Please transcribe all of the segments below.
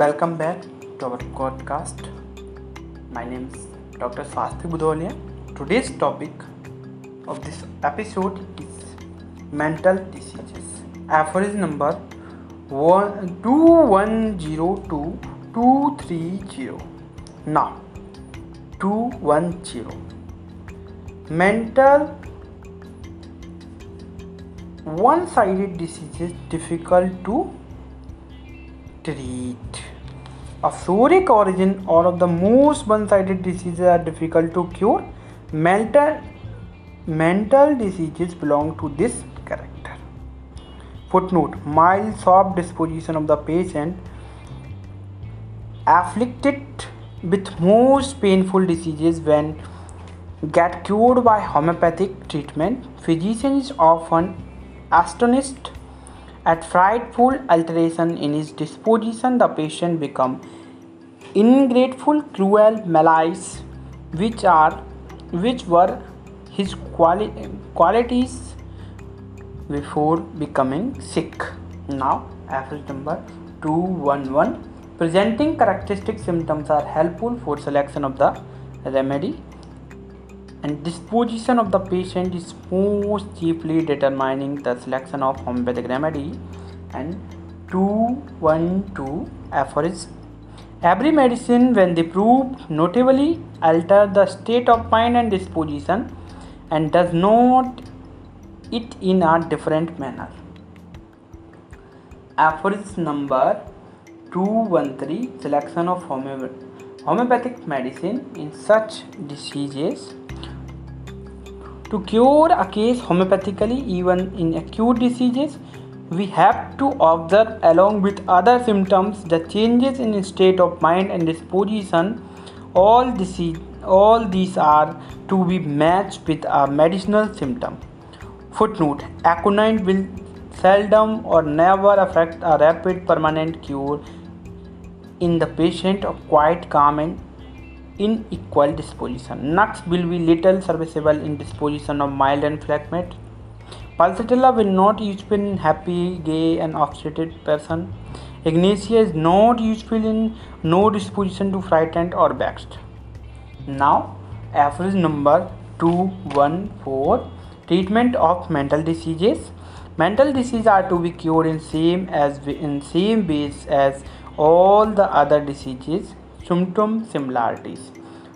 Welcome back to our podcast. My name is Dr. Swasti Budolia. Today's topic of this episode is mental diseases. Aphorism number 2102230. Now, 210. Mental one sided diseases difficult to treat. Of origin, all of the most one-sided diseases are difficult to cure. Mental mental diseases belong to this character. Footnote: Mild, soft disposition of the patient afflicted with most painful diseases when get cured by homeopathic treatment. Physician is often astonished at frightful alteration in his disposition, the patient become ingrateful, cruel, malice, which are which were his quali- qualities before becoming sick. Now, aphorism number 211. Presenting characteristic symptoms are helpful for selection of the remedy and disposition of the patient is most chiefly determining the selection of homeopathic remedy and 212 aphorism every medicine when they prove, notably alter the state of mind and disposition and does not it in a different manner. Aphorism number 213 selection of homeopathic medicine in such diseases. To cure a case homeopathically, even in acute diseases, we have to observe along with other symptoms the changes in state of mind and disposition. All all these are to be matched with a medicinal symptom. Footnote: Aconite will seldom or never affect a rapid permanent cure in the patient of quite calm and in equal disposition. Nux will be little serviceable in disposition of mild and phlegmatic. Pulsatilla will not useful in happy, gay, and frustrated person. Ignatia is not useful in no disposition to frightened or vexed. Now, aphorism number 214 treatment of mental diseases. Mental diseases are to be cured in same as in same ways as all the other diseases symptom similarities.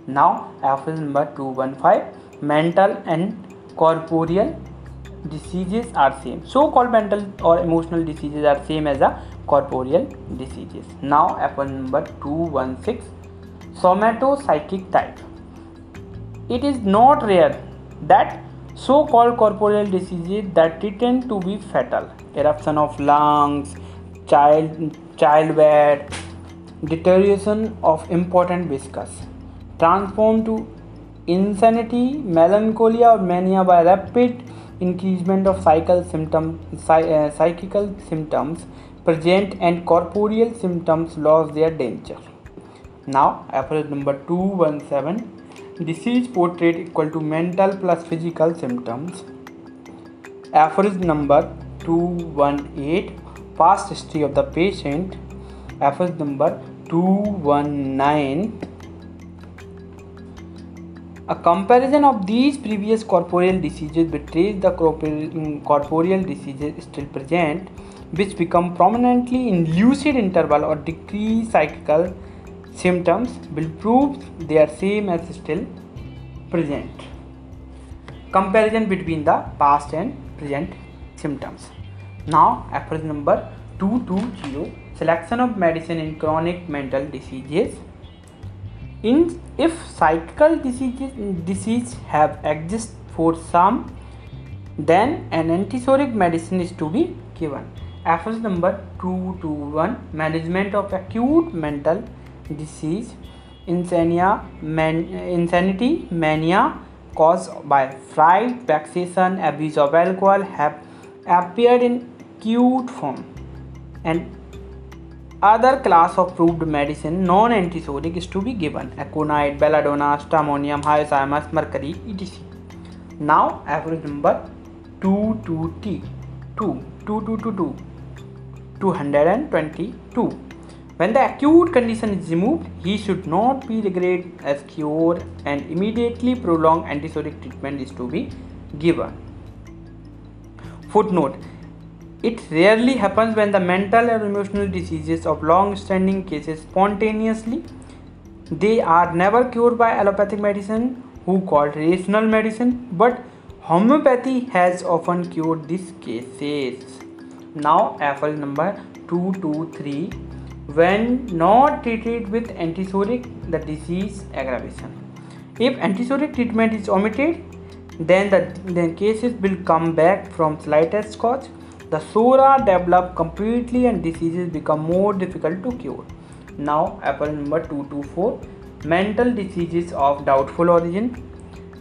Now, is number 215 mental and corporeal diseases are same. So called mental or emotional diseases are same as a corporeal diseases. Now, F number 216 somatopsychic type. It is not rare that so called corporeal diseases that tend to be fatal eruption of lungs child childbed deterioration of important viscous, transformed to insanity, melancholia, or mania by rapid increasement of uh, psychical symptoms present and corporeal symptoms lost their danger. Now, approach number 217 disease portrait equal to mental plus physical symptoms. Aphorism number 218 past history of the patient. Aphorism number 219 a comparison of these previous corporeal diseases betrays the corporeal diseases still present which become prominently in lucid interval or decrease psychical symptoms will prove they are same as still present comparison between the past and present symptoms now approach number 220 selection of medicine in chronic mental diseases in if psychical diseases disease have exist for some then an antipsoric medicine is to be given. Aphoris number 221 management of acute mental disease insania man, insanity mania caused by fright vexation abuse of alcohol have appeared in acute form. And other class of proved medicine non-antipsoric is to be given. Aconite, belladonna, stramonium, hyoscyamus, mercury, etc. Now aphorism number 22T 2 222 222 When the acute condition is removed, he should not be regarded as cured and immediately prolonged antipsoric treatment is to be given. Footnote It rarely happens when the mental or emotional diseases of long standing cases spontaneously. They are never cured by allopathic medicine, who called rational medicine, but homeopathy has often cured these cases. Now, apple number 223 when not treated with antipsoric the disease aggravation if antipsoric treatment is omitted then the then cases will come back from slightest cause the psora develop completely and diseases become more difficult to cure now apple number 224 mental diseases of doubtful origin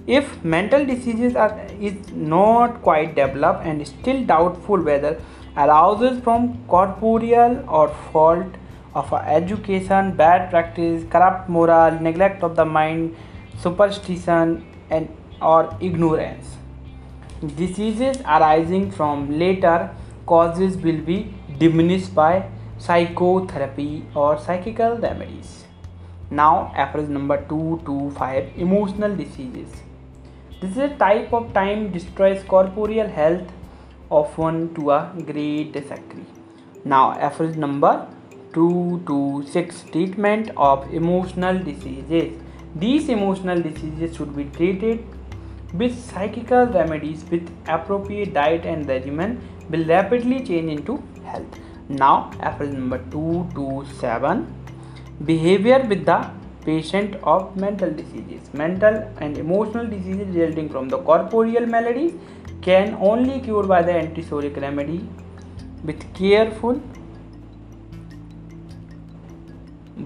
if mental diseases are is not quite developed and still doubtful whether arises from corporeal or fault of education, bad practice, corrupt moral, neglect of the mind, superstition, and or ignorance. Diseases arising from later causes will be diminished by psychotherapy or psychical remedies. Now, approach number 225 emotional diseases. This is a type of time destroys corporeal health often to a great degree. Now, approach number 2 to 6 treatment of emotional diseases these emotional diseases should be treated with psychical remedies with appropriate diet and regimen will rapidly change into health. Now approach number 227 behavior with the patient of mental diseases. Mental and emotional diseases resulting from the corporeal malady can only cure by the antipsoric remedy. With careful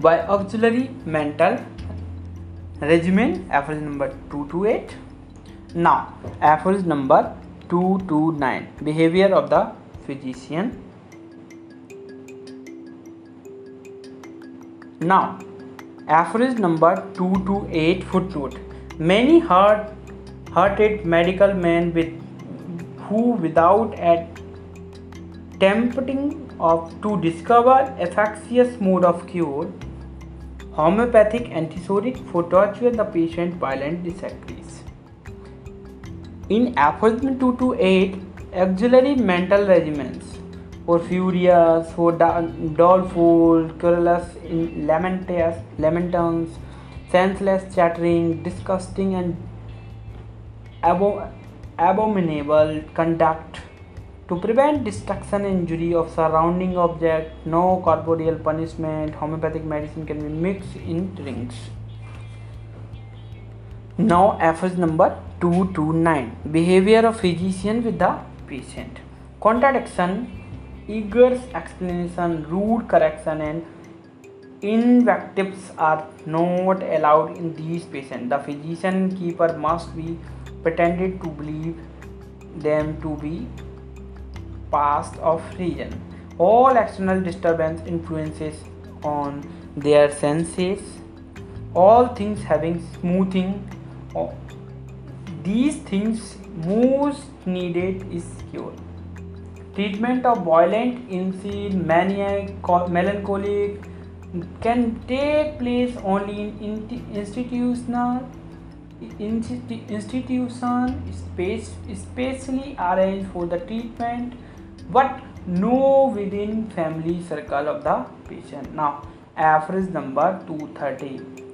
by auxiliary mental regimen aphorism number 228 now aphorism number 229 behavior of the physician. Now aphorism number 228 footnote many hurt hearted medical men with who without attempting of to discover efficacious mode of cure homeopathic antipsoric for torture the patient violent disagrees in aphorism 2 to 8 auxiliary mental regimens. For furious for doleful querulous lamentous lamentance senseless chattering disgusting and abominable conduct to prevent destruction injury of surrounding object, no corporeal punishment, homeopathic medicine can be mixed in drinks. Now, FS number 229 Behavior of physician with the patient. Contradiction, eager explanation, rude correction, and invectives are not allowed in these patients. The physician keeper must be pretended to believe them to be past of reason. All external disturbance influences on their senses. All things having smoothing. These things most needed is cure treatment of violent insane maniac melancholic can take place only in institutional institution specially arrange for the treatment but no within family circle of the patient now average number two thirty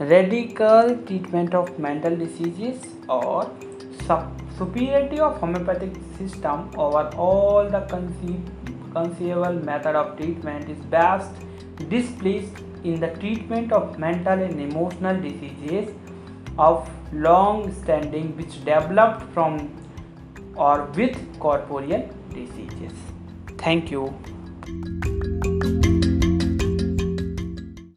radical treatment of mental diseases or superiority of homeopathic system over all the conceivable method of treatment is best displace in the treatment of mental and emotional diseases of long standing which developed from or with corporeal diseases thank you